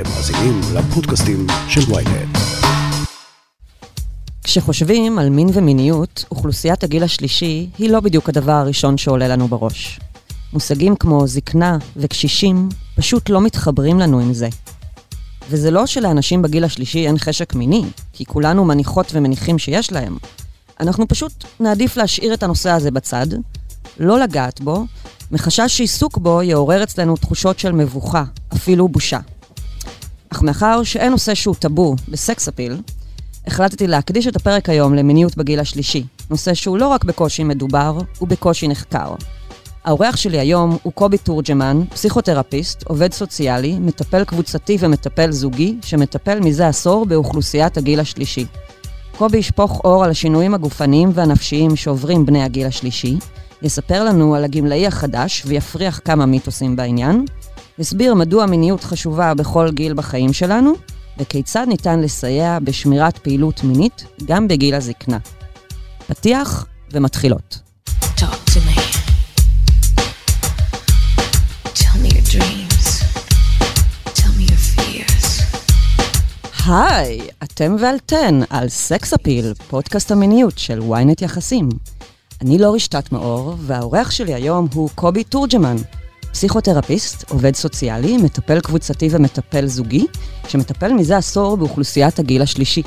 אתם מאזינים לפודקאסטים של ויינט. כשחושבים על מין ומיניות, אוכלוסיית הגיל השלישי היא לא בדיוק הדבר הראשון שעולה לנו בראש. מושגים כמו זקנה וקשישים פשוט לא מתחברים לנו עם זה. וזה לא שלאנשים בגיל השלישי אין חשק מיני, כי כולנו מניחות ומניחים שיש להם. אנחנו פשוט נעדיף להשאיר את הנושא הזה בצד, לא לגעת בו, מחשש שעיסוק בו יעורר אצלנו תחושות של מבוכה, אפילו בושה. אך מאחר שאין נושא שהוא טאבו בסקס אפיל, החלטתי להקדיש את הפרק היום למיניות בגיל השלישי, נושא שהוא לא רק בקושי מדובר, הוא בקושי נחקר. האורח שלי היום הוא קובי תורג'מן, פסיכותרפיסט, עובד סוציאלי, מטפל קבוצתי ומטפל זוגי, שמטפל מזה עשור באוכלוסיית הגיל השלישי. קובי ישפוך אור על השינויים הגופניים והנפשיים שעוברים בני הגיל השלישי, יספר לנו על הגמלאי החדש ויפריח כמה מיתוסים בעניין, יסביר מדוע מיניות חשובה בכל גיל בחיים שלנו, וכיצד ניתן לסייע בשמירת פעילות מינית גם בגיל הזקנה. פתיח ומתחילות. Talk to me. היי, אתם ואלתן על סקס אפיל, פודקאסט המיניות של ynet יחסים. אני לא רשתת מאור, והאורח שלי היום הוא קובי תורג'מן, פסיכותרפיסט, עובד סוציאלי, מטפל קבוצתי ומטפל זוגי, שמטפל מזה עשור באוכלוסיית הגיל השלישי.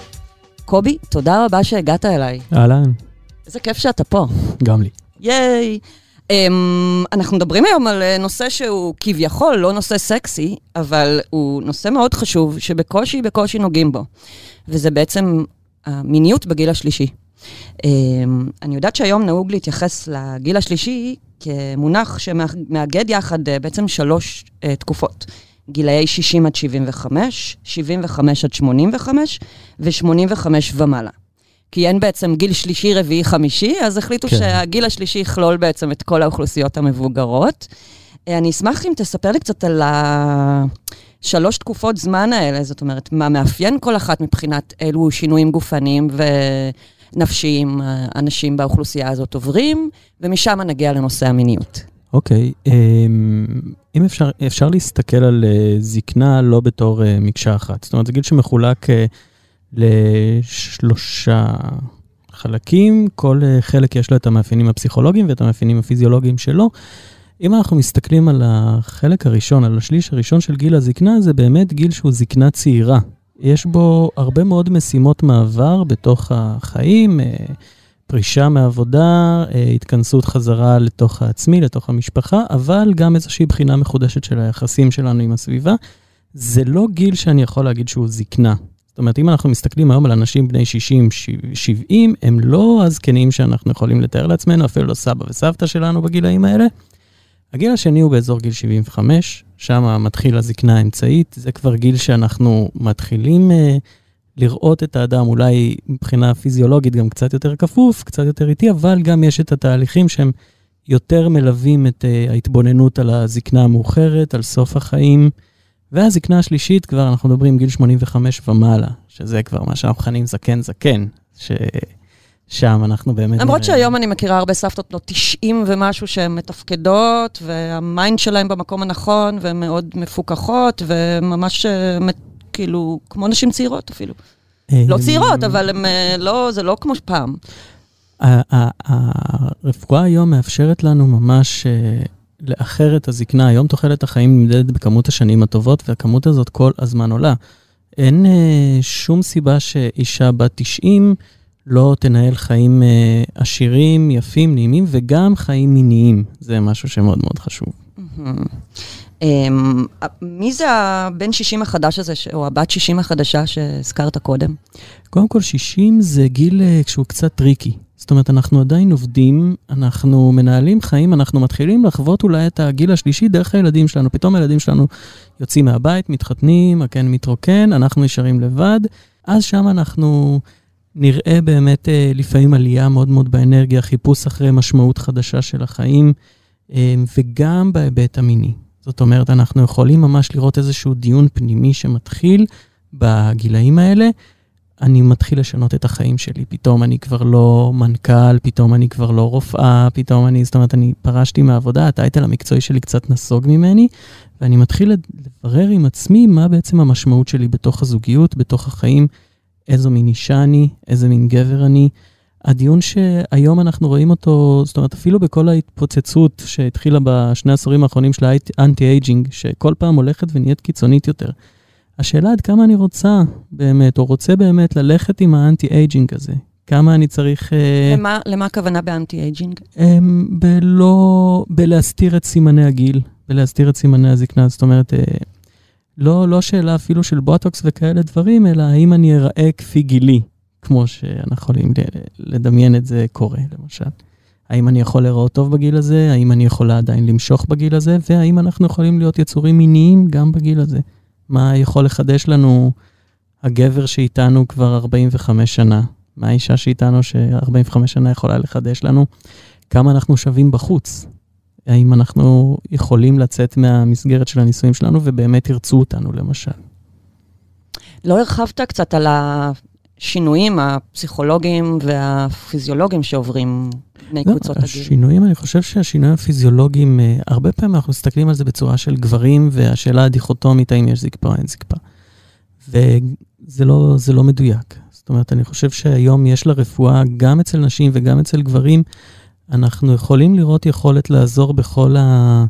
קובי, תודה רבה שהגעת אליי. אהלן. איזה כיף שאתה פה. גם לי. ייי. Um, אנחנו מדברים היום על אה, נושא שהוא כביכול לא נושא סקסי, אבל הוא נושא מאוד חשוב, שבקושי בקושי נוגעים בו. וזה בעצם המיניות בגיל השלישי. Um, אני יודעת שהיום נהוג להתייחס לגיל השלישי כמונח שמאגד יחד uh, בעצם שלוש uh, תקופות. גילאי 60 עד 75, 75 עד 85 ו-85 ומעלה. כי אין בעצם גיל שלישי, רביעי, חמישי, אז החליטו כן. שהגיל השלישי יכלול בעצם את כל האוכלוסיות המבוגרות. אה, אני אשמח אם תספר לי קצת על השלוש תקופות זמן האלה, זאת אומרת, מה מאפיין כל אחת מבחינת אילו שינויים גופניים ונפשיים אנשים באוכלוסייה הזאת עוברים, ומשם נגיע לנושא המיניות. אוקיי, okay, אמ, אם אפשר, אפשר להסתכל על אה, זקנה לא בתור אה, מקשה אחת. זאת אומרת, זה גיל שמחולק לשלושה חלקים, כל אה, חלק יש לו את המאפיינים הפסיכולוגיים ואת המאפיינים הפיזיולוגיים שלו. אם אנחנו מסתכלים על החלק הראשון, על השליש הראשון של גיל הזקנה, זה באמת גיל שהוא זקנה צעירה. יש בו הרבה מאוד משימות מעבר בתוך החיים, אה, פרישה מעבודה, אה, התכנסות חזרה לתוך העצמי, לתוך המשפחה, אבל גם איזושהי בחינה מחודשת של היחסים שלנו עם הסביבה. זה לא גיל שאני יכול להגיד שהוא זקנה. זאת אומרת, אם אנחנו מסתכלים היום על אנשים בני 60, 70, הם לא הזקנים שאנחנו יכולים לתאר לעצמנו, אפילו לא סבא וסבתא שלנו בגילאים האלה. הגיל השני הוא באזור גיל 75, שם מתחיל הזקנה האמצעית, זה כבר גיל שאנחנו מתחילים uh, לראות את האדם, אולי מבחינה פיזיולוגית גם קצת יותר כפוף, קצת יותר איטי, אבל גם יש את התהליכים שהם יותר מלווים את uh, ההתבוננות על הזקנה המאוחרת, על סוף החיים. והזקנה השלישית, כבר אנחנו מדברים גיל 85 ומעלה, שזה כבר מה שאנחנו מכנים זקן זקן, ששם אנחנו באמת... למרות שהיום אני מכירה הרבה סבתות בנות 90 ומשהו שהן מתפקדות, והמיינד שלהן במקום הנכון, והן מאוד מפוקחות, וממש כאילו, כמו נשים צעירות אפילו. לא צעירות, אבל הם אה, לא, זה לא כמו פעם. הרפואה היום מאפשרת לנו ממש אה, לאחר את הזקנה. היום תוחלת החיים נמדדת בכמות השנים הטובות, והכמות הזאת כל הזמן עולה. אין אה, שום סיבה שאישה בת 90 לא תנהל חיים אה, עשירים, יפים, נעימים, וגם חיים מיניים. זה משהו שמאוד מאוד חשוב. אמ, מי זה הבן 60 החדש הזה, או הבת 60 החדשה שהזכרת קודם? קודם כל, 60 זה גיל אה, שהוא קצת טריקי. זאת אומרת, אנחנו עדיין עובדים, אנחנו מנהלים חיים, אנחנו מתחילים לחוות אולי את הגיל השלישי דרך הילדים שלנו. פתאום הילדים שלנו יוצאים מהבית, מתחתנים, הקן מתרוקן, אנחנו נשארים לבד, אז שם אנחנו נראה באמת אה, לפעמים עלייה מאוד מאוד באנרגיה, חיפוש אחרי משמעות חדשה של החיים, אה, וגם בהיבט המיני. זאת אומרת, אנחנו יכולים ממש לראות איזשהו דיון פנימי שמתחיל בגילאים האלה. אני מתחיל לשנות את החיים שלי. פתאום אני כבר לא מנכ"ל, פתאום אני כבר לא רופאה, פתאום אני, זאת אומרת, אני פרשתי מהעבודה, הטייטל המקצועי שלי קצת נסוג ממני, ואני מתחיל לברר עם עצמי מה בעצם המשמעות שלי בתוך הזוגיות, בתוך החיים, איזו מין אישה אני, איזה מין גבר אני. הדיון שהיום אנחנו רואים אותו, זאת אומרת, אפילו בכל ההתפוצצות שהתחילה בשני העשורים האחרונים של ה anti-aging, שכל פעם הולכת ונהיית קיצונית יותר. השאלה עד כמה אני רוצה באמת, או רוצה באמת ללכת עם ה anti-aging הזה. כמה אני צריך... אה, למה, למה הכוונה ב anti-aging? אמ, בלא... בלהסתיר את סימני הגיל, בלהסתיר את סימני הזקנה. זאת אומרת, אה, לא, לא שאלה אפילו של בוטוקס וכאלה דברים, אלא האם אני אראה כפי גילי, כמו שאנחנו יכולים לדמיין את זה קורה, למשל. האם אני יכול להיראות טוב בגיל הזה? האם אני יכולה עדיין למשוך בגיל הזה? והאם אנחנו יכולים להיות יצורים מיניים גם בגיל הזה? מה יכול לחדש לנו הגבר שאיתנו כבר 45 שנה? מה האישה שאיתנו ש-45 שנה יכולה לחדש לנו? כמה אנחנו שווים בחוץ? האם אנחנו יכולים לצאת מהמסגרת של הנישואים שלנו ובאמת ירצו אותנו, למשל? לא הרחבת קצת על השינויים הפסיכולוגיים והפיזיולוגיים שעוברים בני לא, קבוצות הגיל. השינויים, אני חושב שהשינויים הפיזיולוגיים, אה, הרבה פעמים אנחנו מסתכלים על זה בצורה של גברים, והשאלה הדיכוטומית, האם יש זקפה או אין זקפה. וזה לא, לא מדויק. זאת אומרת, אני חושב שהיום יש לרפואה, גם אצל נשים וגם אצל גברים, אנחנו יכולים לראות יכולת לעזור בכל, ה...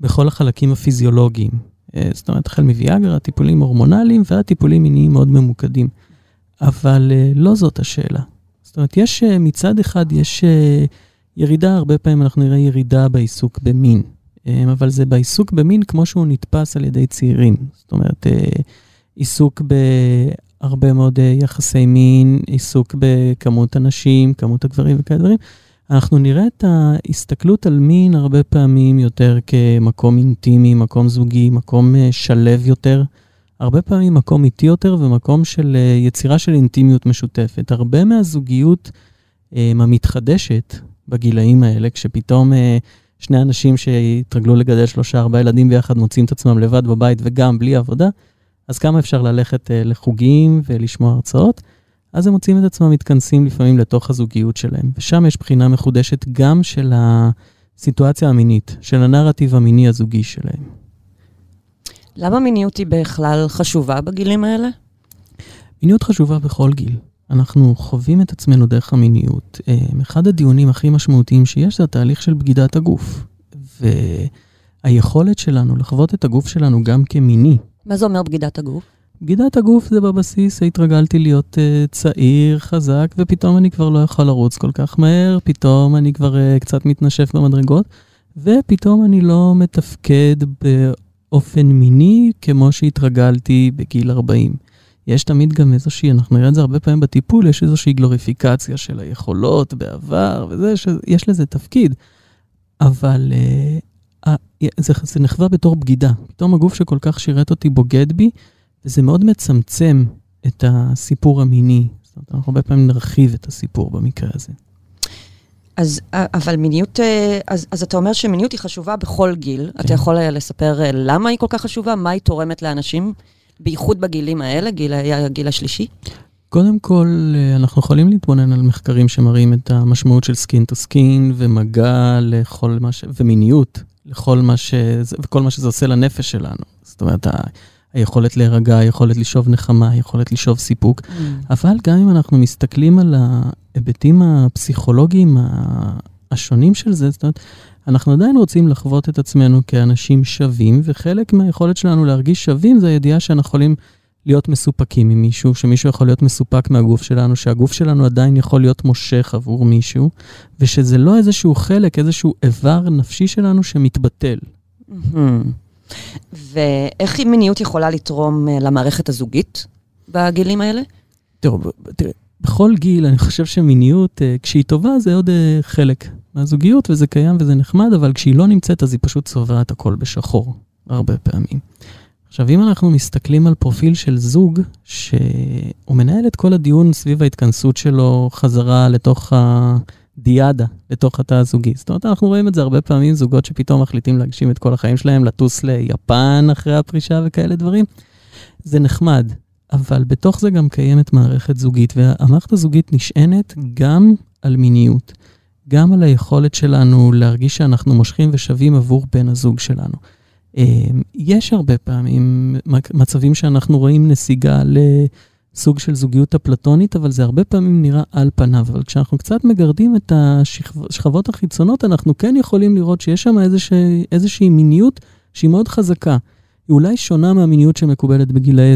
בכל החלקים הפיזיולוגיים. אה, זאת אומרת, החל מוויאגרה, טיפולים הורמונליים והטיפולים מיניים מאוד ממוקדים. אבל אה, לא זאת השאלה. זאת אומרת, יש, אה, מצד אחד יש ירידה, הרבה פעמים אנחנו נראה ירידה בעיסוק במין, אבל זה בעיסוק במין כמו שהוא נתפס על ידי צעירים. זאת אומרת, עיסוק בהרבה מאוד יחסי מין, עיסוק בכמות הנשים, כמות הגברים וכאלה דברים. אנחנו נראה את ההסתכלות על מין הרבה פעמים יותר כמקום אינטימי, מקום זוגי, מקום אה, שלב יותר. הרבה פעמים מקום איטי יותר ומקום של אה, יצירה של אינטימיות משותפת. הרבה מהזוגיות אה, המתחדשת בגילאים האלה, כשפתאום שני אנשים שהתרגלו לגדל שלושה, ארבעה ילדים ביחד מוצאים את עצמם לבד בבית וגם בלי עבודה, אז כמה אפשר ללכת לחוגים ולשמוע הרצאות? אז הם מוצאים את עצמם מתכנסים לפעמים לתוך הזוגיות שלהם. ושם יש בחינה מחודשת גם של הסיטואציה המינית, של הנרטיב המיני הזוגי שלהם. למה מיניות היא בכלל חשובה בגילים האלה? מיניות חשובה בכל גיל. אנחנו חווים את עצמנו דרך המיניות. אה, אחד הדיונים הכי משמעותיים שיש זה התהליך של בגידת הגוף. והיכולת שלנו לחוות את הגוף שלנו גם כמיני. מה זה אומר בגידת הגוף? בגידת הגוף זה בבסיס, התרגלתי להיות uh, צעיר, חזק, ופתאום אני כבר לא יכול לרוץ כל כך מהר, פתאום אני כבר uh, קצת מתנשף במדרגות, ופתאום אני לא מתפקד באופן מיני כמו שהתרגלתי בגיל 40. יש תמיד גם איזושהי, אנחנו נראה את זה הרבה פעמים בטיפול, יש איזושהי גלוריפיקציה של היכולות בעבר, וזה, יש לזה תפקיד. אבל uh, זה, זה נחווה בתור בגידה. פתאום הגוף שכל כך שירת אותי בוגד בי, וזה מאוד מצמצם את הסיפור המיני. זאת אומרת, אנחנו הרבה פעמים נרחיב את הסיפור במקרה הזה. אז, אבל מיניות, אה, אז, אז אתה אומר שמיניות היא חשובה בכל גיל. כן. אתה יכול אה, לספר אה, למה היא כל כך חשובה? מה היא תורמת לאנשים, בייחוד בגילים האלה, גיל, הגיל השלישי? קודם כל, אנחנו יכולים להתבונן על מחקרים שמראים את המשמעות של skin to skin ומגע לכל מה ש... ומיניות לכל מה ש... וכל מה שזה עושה לנפש שלנו. זאת אומרת, היכולת להירגע, היכולת לשאוב נחמה, היכולת לשאוב סיפוק. Mm. אבל גם אם אנחנו מסתכלים על ההיבטים הפסיכולוגיים השונים של זה, זאת אומרת, אנחנו עדיין רוצים לחוות את עצמנו כאנשים שווים, וחלק מהיכולת שלנו להרגיש שווים זה הידיעה שאנחנו יכולים להיות מסופקים ממישהו, שמישהו יכול להיות מסופק מהגוף שלנו, שהגוף שלנו עדיין יכול להיות מושך עבור מישהו, ושזה לא איזשהו חלק, איזשהו איבר נפשי שלנו שמתבטל. Mm-hmm. ואיך מיניות יכולה לתרום אה, למערכת הזוגית בגילים האלה? תראו, תראה, בכל גיל אני חושב שמיניות, אה, כשהיא טובה זה עוד אה, חלק מהזוגיות, וזה קיים וזה נחמד, אבל כשהיא לא נמצאת אז היא פשוט צובעה את הכל בשחור, הרבה פעמים. עכשיו, אם אנחנו מסתכלים על פרופיל של זוג, שהוא מנהל את כל הדיון סביב ההתכנסות שלו חזרה לתוך ה... דיאדה לתוך התא הזוגי. זאת אומרת, אנחנו רואים את זה הרבה פעמים, זוגות שפתאום מחליטים להגשים את כל החיים שלהם, לטוס ליפן אחרי הפרישה וכאלה דברים. זה נחמד, אבל בתוך זה גם קיימת מערכת זוגית, והמערכת הזוגית נשענת גם על מיניות, גם על היכולת שלנו להרגיש שאנחנו מושכים ושווים עבור בן הזוג שלנו. אה, יש הרבה פעמים מצבים שאנחנו רואים נסיגה לסוג של זוגיות אפלטונית, אבל זה הרבה פעמים נראה על פניו. אבל כשאנחנו קצת מגרדים את השכבות החיצונות, אנחנו כן יכולים לראות שיש שם איזושהי, איזושהי מיניות שהיא מאוד חזקה. היא אולי שונה מהמיניות שמקובלת בגילאי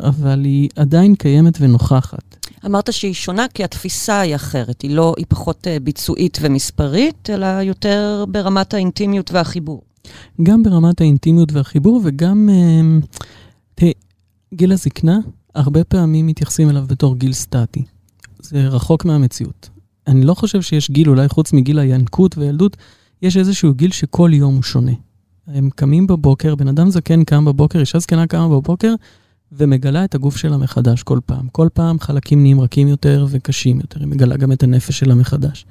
20-30, אבל היא עדיין קיימת ונוכחת. אמרת שהיא שונה כי התפיסה היא אחרת, היא לא, היא פחות אה, ביצועית ומספרית, אלא יותר ברמת האינטימיות והחיבור. גם ברמת האינטימיות והחיבור, וגם, אה, תראי, גיל הזקנה, הרבה פעמים מתייחסים אליו בתור גיל סטטי. זה רחוק מהמציאות. אני לא חושב שיש גיל, אולי חוץ מגיל הינקות וילדות, יש איזשהו גיל שכל יום הוא שונה. הם קמים בבוקר, בן אדם זקן קם בבוקר, אישה זקנה קמה בבוקר, ומגלה את הגוף שלה מחדש כל פעם. כל פעם חלקים נהיים רכים יותר וקשים יותר, היא מגלה גם את הנפש שלה מחדש.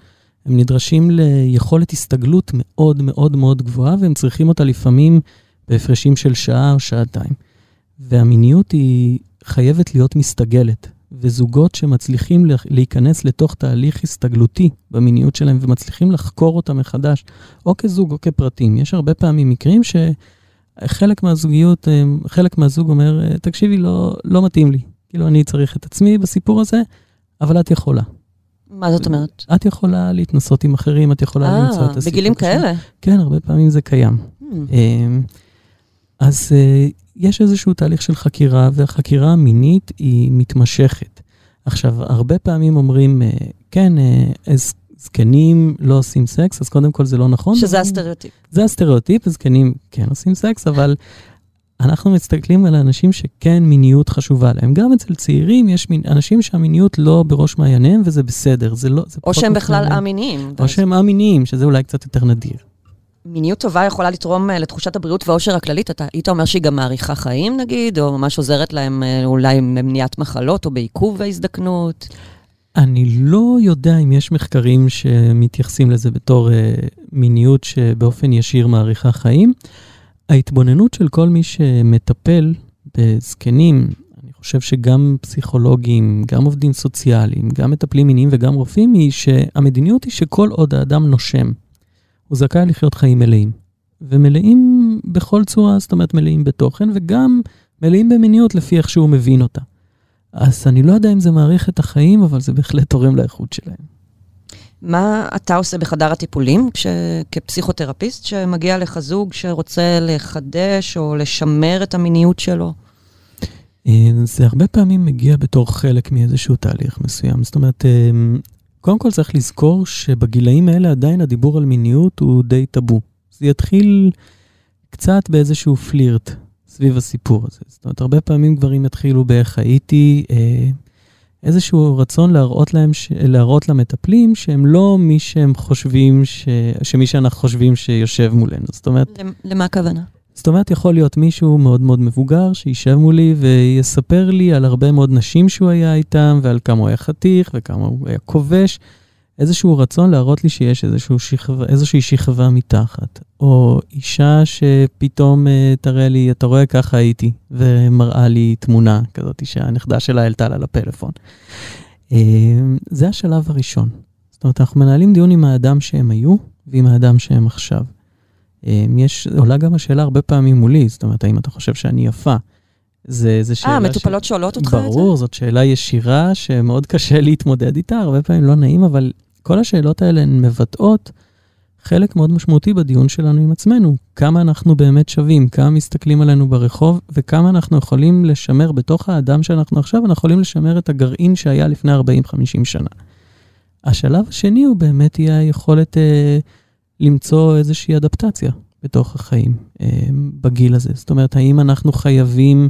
הם נדרשים ליכולת הסתגלות מאוד מאוד מאוד גבוהה, והם צריכים אותה לפעמים בהפרשים של שעה או שעתיים. והמיניות היא חייבת להיות מסתגלת. וזוגות שמצליחים להיכנס לתוך תהליך הסתגלותי במיניות שלהם ומצליחים לחקור אותה מחדש, או כזוג או כפרטים. יש הרבה פעמים מקרים שחלק מהזוגיות, אה, חלק מהזוג אומר, אה, תקשיבי, לא, לא מתאים לי. כאילו, אני צריך את עצמי בסיפור הזה, אבל את יכולה. מה זאת אומרת? את יכולה להתנסות עם אחרים, את יכולה 아, למצוא את הסיפור. אה, בגילים כאלה? כן, הרבה פעמים זה קיים. הממ. אז יש איזשהו תהליך של חקירה, והחקירה המינית היא מתמשכת. עכשיו, הרבה פעמים אומרים, אה, כן, אה, זקנים לא עושים סקס, אז קודם כל זה לא נכון. שזה הסטריאוטיפ. זה הסטריאוטיפ, זקנים כן עושים סקס, אבל אנחנו מסתכלים על אנשים שכן מיניות חשובה להם. גם אצל צעירים יש מין, אנשים שהמיניות לא בראש מעייניהם, וזה בסדר, זה לא... זה או שהם בכלל א-מיניים. או שהם א-מיניים, שזה אולי קצת יותר נדיר. מיניות טובה יכולה לתרום אה, לתחושת הבריאות והאושר הכללית. אתה היית אומר שהיא גם מאריכה חיים, נגיד, או ממש עוזרת להם אה, אולי במניעת מחלות או בעיכוב ההזדקנות? אני לא יודע אם יש מחקרים שמתייחסים לזה בתור אה, מיניות שבאופן ישיר מאריכה חיים. ההתבוננות של כל מי שמטפל בזקנים, אני חושב שגם פסיכולוגים, גם עובדים סוציאליים, גם מטפלים מיניים וגם רופאים, היא שהמדיניות היא שכל עוד האדם נושם, הוא זכאי לחיות חיים מלאים. ומלאים בכל צורה, זאת אומרת מלאים בתוכן, וגם מלאים במיניות לפי איך שהוא מבין אותה. אז אני לא יודע אם זה מעריך את החיים, אבל זה בהחלט תורם לאיכות שלהם. מה אתה עושה בחדר הטיפולים כש... כפסיכותרפיסט שמגיע לך זוג שרוצה לחדש או לשמר את המיניות שלו? אה, זה הרבה פעמים מגיע בתור חלק מאיזשהו תהליך מסוים. זאת אומרת, אה, קודם כל צריך לזכור שבגילאים האלה עדיין הדיבור על מיניות הוא די טאבו. זה יתחיל קצת באיזשהו פלירט סביב הסיפור הזה. זאת אומרת, הרבה פעמים גברים יתחילו באיך הייתי, אה, איזשהו רצון להראות להם, ש... להראות למטפלים שהם לא מי שהם חושבים, ש... שמי שאנחנו חושבים שיושב מולנו. זאת אומרת... למה הכוונה? זאת אומרת, יכול להיות מישהו מאוד מאוד מבוגר שישב מולי ויספר לי על הרבה מאוד נשים שהוא היה איתם, ועל כמה הוא היה חתיך וכמה הוא היה כובש. איזשהו רצון להראות לי שיש שכבה, איזושהי שכבה מתחת. או אישה שפתאום uh, תראה לי, אתה רואה, ככה הייתי, ומראה לי תמונה כזאת שהנכדה שלה העלתה לה לפלאפון. Uh, זה השלב הראשון. זאת אומרת, אנחנו מנהלים דיון עם האדם שהם היו ועם האדם שהם עכשיו. אמ, יש, עולה גם השאלה הרבה פעמים מולי, זאת אומרת, האם אתה חושב שאני יפה? זה, זה שאלה... אה, מטופלות ש... שואלות אותך את זה? ברור, זאת שאלה ישירה שמאוד קשה להתמודד איתה, הרבה פעמים לא נעים, אבל כל השאלות האלה הן מבטאות חלק מאוד משמעותי בדיון שלנו עם עצמנו. כמה אנחנו באמת שווים, כמה מסתכלים עלינו ברחוב, וכמה אנחנו יכולים לשמר בתוך האדם שאנחנו עכשיו, אנחנו יכולים לשמר את הגרעין שהיה לפני 40-50 שנה. השלב השני הוא באמת יהיה היכולת... אה, למצוא איזושהי אדפטציה בתוך החיים אה, בגיל הזה. זאת אומרת, האם אנחנו חייבים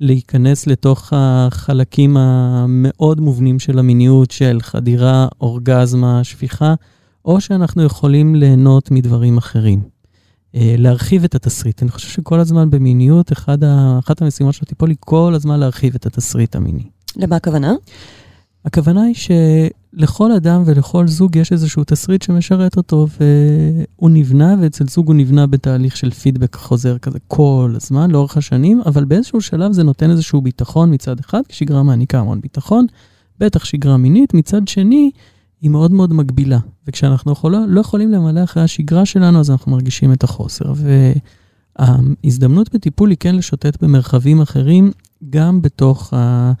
להיכנס לתוך החלקים המאוד מובנים של המיניות, של חדירה, אורגזמה, שפיכה, או שאנחנו יכולים ליהנות מדברים אחרים. אה, להרחיב את התסריט. אני חושב שכל הזמן במיניות, אחד ה... אחת המשימות של הטיפול היא כל הזמן להרחיב את התסריט המיני. למה הכוונה? הכוונה היא לכל אדם ולכל זוג יש איזשהו תסריט שמשרת אותו, והוא נבנה, ואצל זוג הוא נבנה בתהליך של פידבק חוזר כזה כל הזמן, לאורך השנים, אבל באיזשהו שלב זה נותן איזשהו ביטחון מצד אחד, כי שגרה מעניקה המון ביטחון, בטח שגרה מינית, מצד שני, היא מאוד מאוד מגבילה. וכשאנחנו יכול, לא יכולים למלא אחרי השגרה שלנו, אז אנחנו מרגישים את החוסר. וההזדמנות בטיפול היא כן לשוטט במרחבים אחרים, גם בתוך ה...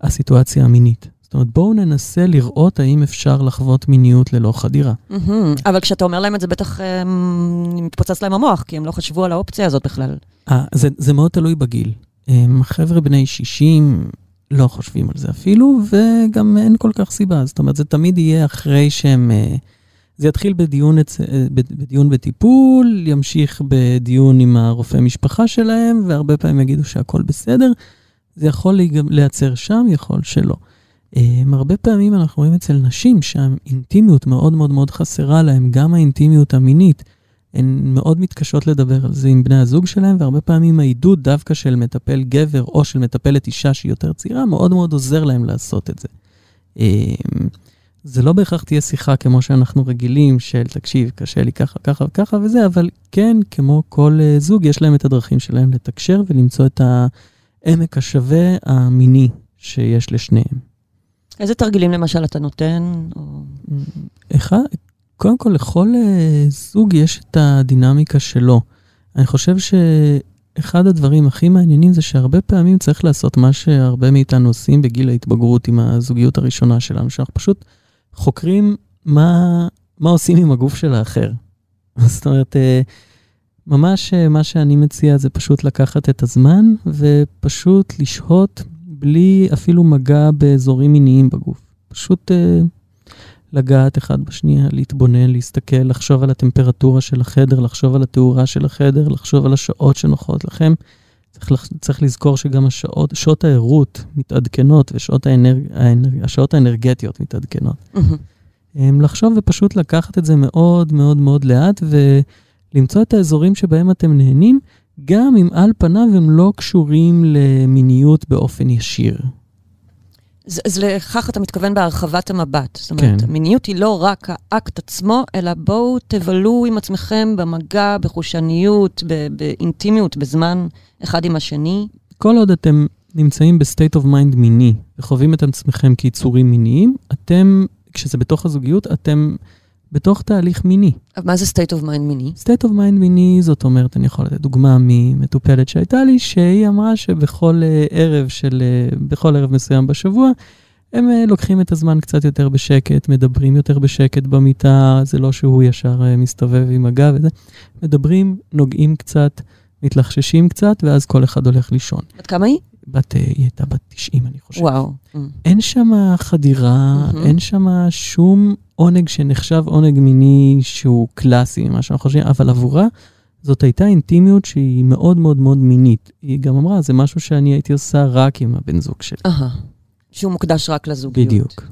הסיטואציה המינית. זאת אומרת, בואו ננסה לראות האם אפשר לחוות מיניות ללא חדירה. אבל כשאתה אומר להם את זה, בטח מתפוצץ להם המוח, כי הם לא חשבו על האופציה הזאת בכלל. זה, זה מאוד תלוי בגיל. חבר'ה בני 60 לא חושבים על זה אפילו, וגם אין כל כך סיבה. זאת אומרת, זה תמיד יהיה אחרי שהם... זה יתחיל בדיון, בדיון בטיפול, ימשיך בדיון עם הרופא משפחה שלהם, והרבה פעמים יגידו שהכל בסדר. זה יכול לייצר שם, יכול שלא. Um, הרבה פעמים אנחנו רואים אצל נשים שהאינטימיות מאוד מאוד מאוד חסרה להם, גם האינטימיות המינית. הן מאוד מתקשות לדבר על זה עם בני הזוג שלהם, והרבה פעמים העידוד דווקא של מטפל גבר או של מטפלת אישה שהיא יותר צעירה, מאוד מאוד עוזר להם לעשות את זה. Um, זה לא בהכרח תהיה שיחה כמו שאנחנו רגילים, של תקשיב, קשה לי ככה, ככה וככה וזה, אבל כן, כמו כל uh, זוג, יש להם את הדרכים שלהם לתקשר ולמצוא את העמק השווה המיני שיש לשניהם. איזה תרגילים למשל אתה נותן? או... אחד, קודם כל, לכל uh, זוג יש את הדינמיקה שלו. אני חושב שאחד הדברים הכי מעניינים זה שהרבה פעמים צריך לעשות מה שהרבה מאיתנו עושים בגיל ההתבגרות עם הזוגיות הראשונה שלנו, שאנחנו פשוט חוקרים מה, מה עושים עם הגוף של האחר. זאת אומרת, uh, ממש uh, מה שאני מציע זה פשוט לקחת את הזמן ופשוט לשהות בלי אפילו מגע באזורים מיניים בגוף. פשוט uh, לגעת אחד בשנייה, להתבונן, להסתכל, לחשוב על הטמפרטורה של החדר, לחשוב על התאורה של החדר, לחשוב על השעות שנוחות לכם. צריך, צריך לזכור שגם השעות, שעות הערות מתעדכנות ושעות האנרג, האנרג, השעות האנרגטיות מתעדכנות. Mm-hmm. לחשוב ופשוט לקחת את זה מאוד מאוד מאוד לאט ולמצוא את האזורים שבהם אתם נהנים. גם אם על פניו הם לא קשורים למיניות באופן ישיר. אז לכך אתה מתכוון בהרחבת המבט. זאת אומרת, כן. המיניות היא לא רק האקט עצמו, אלא בואו תבלו עם עצמכם במגע, בחושניות, באינטימיות, בזמן אחד עם השני. כל עוד אתם נמצאים ב state of mind מיני וחווים את עצמכם כיצורים מיניים, אתם, כשזה בתוך הזוגיות, אתם... בתוך תהליך מיני. מה זה state of mind מיני? state of mind מיני, זאת אומרת, אני יכול לתת דוגמה ממטופלת שהייתה לי, שהיא אמרה שבכל uh, ערב של, uh, בכל ערב מסוים בשבוע, הם uh, לוקחים את הזמן קצת יותר בשקט, מדברים יותר בשקט במיטה, זה לא שהוא ישר uh, מסתובב עם הגב וזה, מדברים, נוגעים קצת, מתלחששים קצת, ואז כל אחד הולך לישון. בת כמה היא? בת, היא הייתה בת 90, אני חושב. וואו. אין שם חדירה, mm-hmm. אין שם שום עונג שנחשב עונג מיני שהוא קלאסי, מה שאנחנו חושבים, אבל עבורה זאת הייתה אינטימיות שהיא מאוד מאוד מאוד מינית. היא גם אמרה, זה משהו שאני הייתי עושה רק עם הבן זוג שלי. אהה, שהוא מוקדש רק לזוגיות. בדיוק.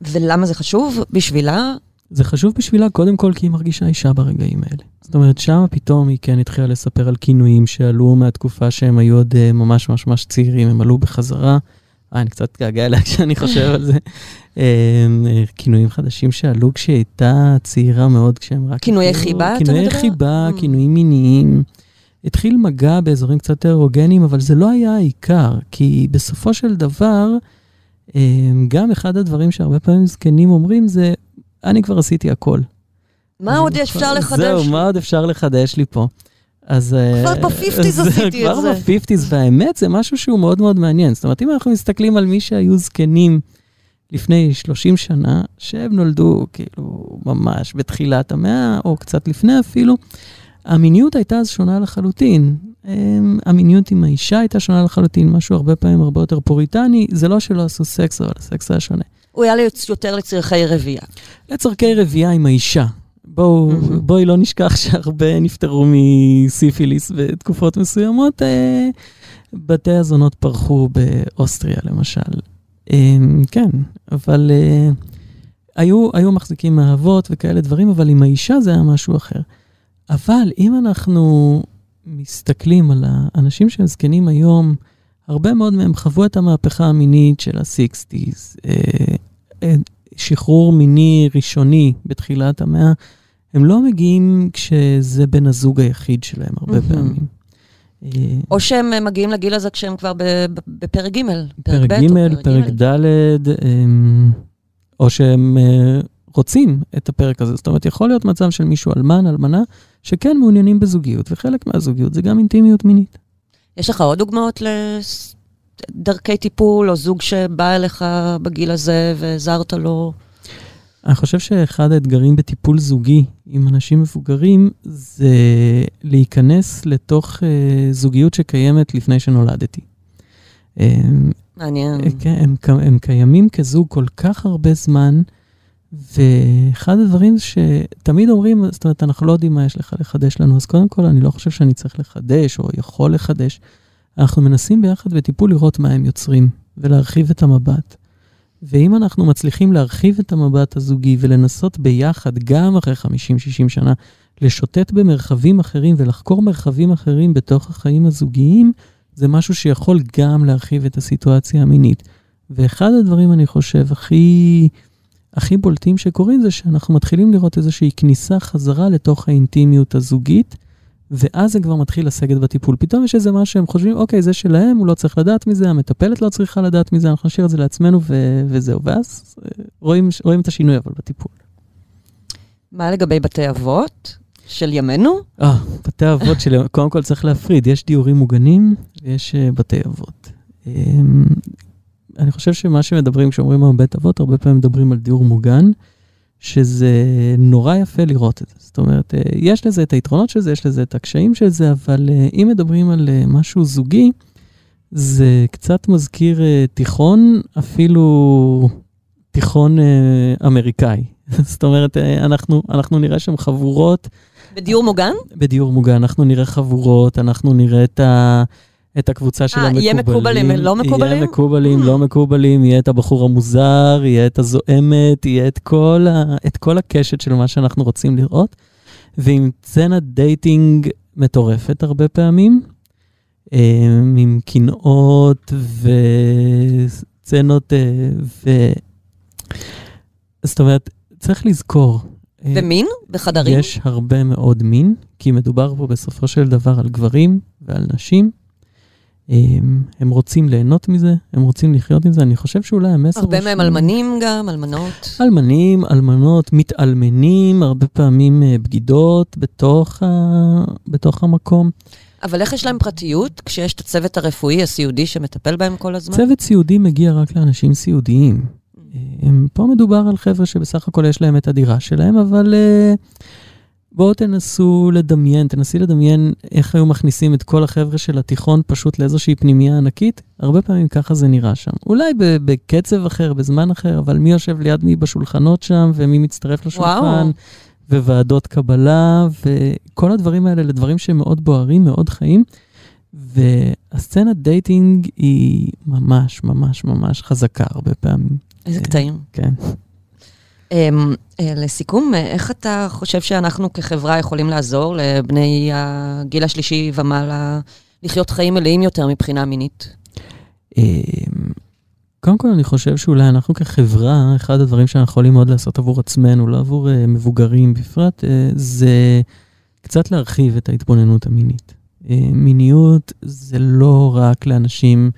ולמה זה חשוב? בשבילה? זה חשוב בשבילה קודם כל כי היא מרגישה אישה ברגעים האלה. זאת אומרת, שם פתאום היא כן התחילה לספר על כינויים שעלו מהתקופה שהם היו עוד אה, ממש ממש ממש צעירים, הם עלו בחזרה. אה, אני קצת מתגעגע אליה כשאני חושב על זה. אמ, כינויים חדשים שעלו כשהיא הייתה צעירה מאוד, כשהם רק... כינויי חיבה, אתה מדבר? כינויי חיבה, ממ. כינויים מיניים. התחיל מגע באזורים קצת יותר ארוגניים, אבל זה לא היה העיקר, כי בסופו של דבר, גם אחד הדברים שהרבה פעמים זקנים אומרים זה, אני כבר עשיתי הכל. מה עוד אפשר לחדש? זהו, מה עוד אפשר לחדש לי פה? אז... אה, כבר ב fifties עשיתי את זה. כבר ב fifties, והאמת זה משהו שהוא מאוד מאוד מעניין. זאת אומרת, אם אנחנו מסתכלים על מי שהיו זקנים לפני 30 שנה, שהם נולדו כאילו ממש בתחילת המאה, או קצת לפני אפילו, המיניות הייתה אז שונה לחלוטין. המיניות עם האישה הייתה שונה לחלוטין, משהו הרבה פעמים הרבה יותר פוריטני. זה לא שלא עשו סקס, אבל הסקס היה שונה. הוא היה יותר לצרכי רבייה. לצרכי רבייה עם האישה. בואו, mm-hmm. בואי לא נשכח שהרבה נפטרו מסיפיליס בתקופות מסוימות. אה, בתי הזונות פרחו באוסטריה, למשל. אה, כן, אבל אה, היו, היו מחזיקים מאהבות וכאלה דברים, אבל עם האישה זה היה משהו אחר. אבל אם אנחנו מסתכלים על האנשים שהם זקנים היום, הרבה מאוד מהם חוו את המהפכה המינית של ה-60's. שחרור מיני ראשוני בתחילת המאה, הם לא מגיעים כשזה בן הזוג היחיד שלהם הרבה מהמם. פעמים. אה, או שהם מגיעים לגיל הזה כשהם כבר בפרק ג', פרק ב' או ג', פרק ג'. ד', אמ, או שהם אה, רוצים את הפרק הזה. זאת אומרת, יכול להיות מצב של מישהו אלמן, אלמנה, שכן מעוניינים בזוגיות, וחלק מהזוגיות זה גם אינטימיות מינית. יש לך עוד דוגמאות לדרכי טיפול, או זוג שבא אליך בגיל הזה ועזרת לו? אני חושב שאחד האתגרים בטיפול זוגי עם אנשים מבוגרים זה להיכנס לתוך אה, זוגיות שקיימת לפני שנולדתי. אה, מעניין. כן, הם, ק- הם קיימים כזוג כל כך הרבה זמן, ואחד הדברים שתמיד אומרים, זאת אומרת, אנחנו לא יודעים מה יש לך לחדש לנו, אז קודם כל, אני לא חושב שאני צריך לחדש או יכול לחדש. אנחנו מנסים ביחד בטיפול לראות מה הם יוצרים ולהרחיב את המבט. ואם אנחנו מצליחים להרחיב את המבט הזוגי ולנסות ביחד, גם אחרי 50-60 שנה, לשוטט במרחבים אחרים ולחקור מרחבים אחרים בתוך החיים הזוגיים, זה משהו שיכול גם להרחיב את הסיטואציה המינית. ואחד הדברים, אני חושב, הכי, הכי בולטים שקורים זה שאנחנו מתחילים לראות איזושהי כניסה חזרה לתוך האינטימיות הזוגית, ואז זה כבר מתחיל לסגת בטיפול. פתאום יש איזה משהו שהם חושבים, אוקיי, זה שלהם, הוא לא צריך לדעת מזה, המטפלת לא צריכה לדעת מזה, אנחנו נשאיר את זה לעצמנו ו- וזהו. ואז אה, רואים, רואים את השינוי אבל בטיפול. מה לגבי בתי אבות של ימינו? אה, בתי אבות שלי, קודם כל צריך להפריד, יש דיורים מוגנים ויש uh, בתי אבות. Um, אני חושב שמה שמדברים כשאומרים על בית אבות, הרבה פעמים מדברים על דיור מוגן, שזה נורא יפה לראות את זה. זאת אומרת, uh, יש לזה את היתרונות של זה, יש לזה את הקשיים של זה, אבל uh, אם מדברים על uh, משהו זוגי, זה קצת מזכיר תיכון, אפילו תיכון אמריקאי. זאת אומרת, אנחנו, אנחנו נראה שם חבורות בדיור מוגן? בדיור מוגן, אנחנו נראה חבורות, אנחנו נראה את, ה, את הקבוצה של אה, המקובלים. יהיה מקובלים, לא מקובלים? יהיה מקובלים, לא מקובלים, יהיה את הבחור המוזר, יהיה את הזועמת, יהיה את כל, ה, את כל הקשת של מה שאנחנו רוצים לראות. ועם סצנת dating מטורפת הרבה פעמים, אה, עם קנאות וסצנות, אה, ו... זאת אומרת, צריך לזכור. אה, ומין? בחדרים? יש הרבה מאוד מין, כי מדובר פה בסופו של דבר על גברים ועל נשים. הם, הם רוצים ליהנות מזה, הם רוצים לחיות עם זה. אני חושב שאולי המסר... הרבה מהם אלמנים גם, אלמנות. אלמנים, אלמנות, מתאלמנים, הרבה פעמים אה, בגידות בתוך, ה... בתוך המקום. אבל איך יש להם פרטיות כשיש את הצוות הרפואי הסיעודי שמטפל בהם כל הזמן? צוות סיעודי מגיע רק לאנשים סיעודיים. הם, פה מדובר על חבר'ה שבסך הכל יש להם את הדירה שלהם, אבל uh, בואו תנסו לדמיין, תנסי לדמיין איך היו מכניסים את כל החבר'ה של התיכון פשוט לאיזושהי פנימייה ענקית. הרבה פעמים ככה זה נראה שם. אולי בקצב אחר, בזמן אחר, אבל מי יושב ליד מי בשולחנות שם, ומי מצטרף לשולחן, וואו. וועדות קבלה, וכל הדברים האלה לדברים שהם מאוד בוערים, מאוד חיים. והסצנת dating היא ממש ממש ממש חזקה הרבה פעמים. איזה קטעים. כן. אמ, אה, לסיכום, אה, איך אתה חושב שאנחנו כחברה יכולים לעזור לבני הגיל השלישי ומעלה לחיות חיים מלאים יותר מבחינה מינית? אמ, קודם כל, אני חושב שאולי אנחנו כחברה, אחד הדברים שאנחנו יכולים מאוד לעשות עבור עצמנו, לא עבור אה, מבוגרים בפרט, אה, זה קצת להרחיב את ההתבוננות המינית. Uh, מיניות זה לא רק לאנשים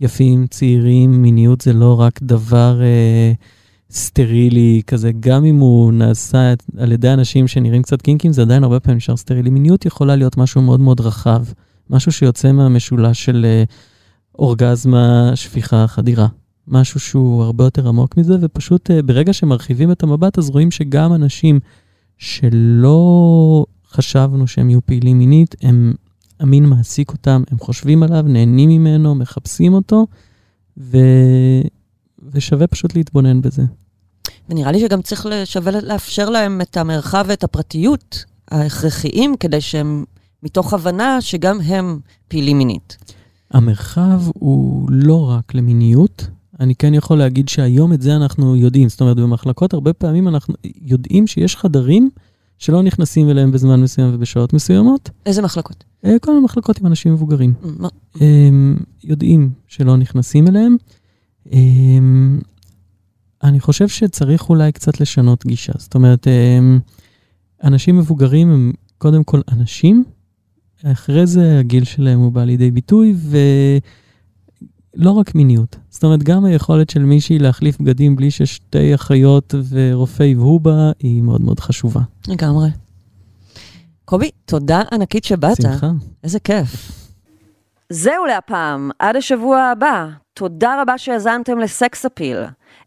יפים, צעירים, מיניות זה לא רק דבר uh, סטרילי כזה, גם אם הוא נעשה על ידי אנשים שנראים קצת קינקים, זה עדיין הרבה פעמים נשאר סטרילי. מיניות יכולה להיות משהו מאוד מאוד רחב, משהו שיוצא מהמשולש של... Uh, אורגזמה, שפיכה, חדירה. משהו שהוא הרבה יותר עמוק מזה, ופשוט אה, ברגע שמרחיבים את המבט, אז רואים שגם אנשים שלא חשבנו שהם יהיו פעילים מינית, הם, המין מעסיק אותם, הם חושבים עליו, נהנים ממנו, מחפשים אותו, ו... ושווה פשוט להתבונן בזה. ונראה לי שגם צריך שווה לאפשר להם את המרחב ואת הפרטיות ההכרחיים, כדי שהם, מתוך הבנה שגם הם פעילים מינית. המרחב הוא לא רק למיניות. אני כן יכול להגיד שהיום את זה אנחנו יודעים. זאת אומרת, במחלקות הרבה פעמים אנחנו יודעים שיש חדרים שלא נכנסים אליהם בזמן מסוים ובשעות מסוימות. איזה מחלקות? אה, כל המחלקות עם אנשים מבוגרים. יודעים שלא נכנסים אליהם. אני חושב שצריך אולי קצת לשנות גישה. זאת אומרת, אמ, אנשים מבוגרים הם קודם כל אנשים, אחרי זה הגיל שלהם הוא בא לידי ביטוי, ולא רק מיניות. זאת אומרת, גם היכולת של מישהי להחליף בגדים בלי ששתי אחיות ורופא יבהו בה, היא מאוד מאוד חשובה. לגמרי. קובי, תודה ענקית שבאת. שמחה. איזה כיף. זהו להפעם, עד השבוע הבא. תודה רבה שהאזנתם לסקס אפיל.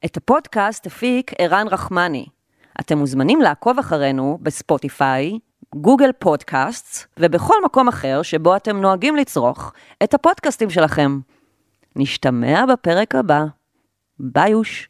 את הפודקאסט הפיק ערן רחמני. אתם מוזמנים לעקוב אחרינו בספוטיפיי, גוגל פודקאסט ובכל מקום אחר שבו אתם נוהגים לצרוך את הפודקאסטים שלכם. נשתמע בפרק הבא. ביוש.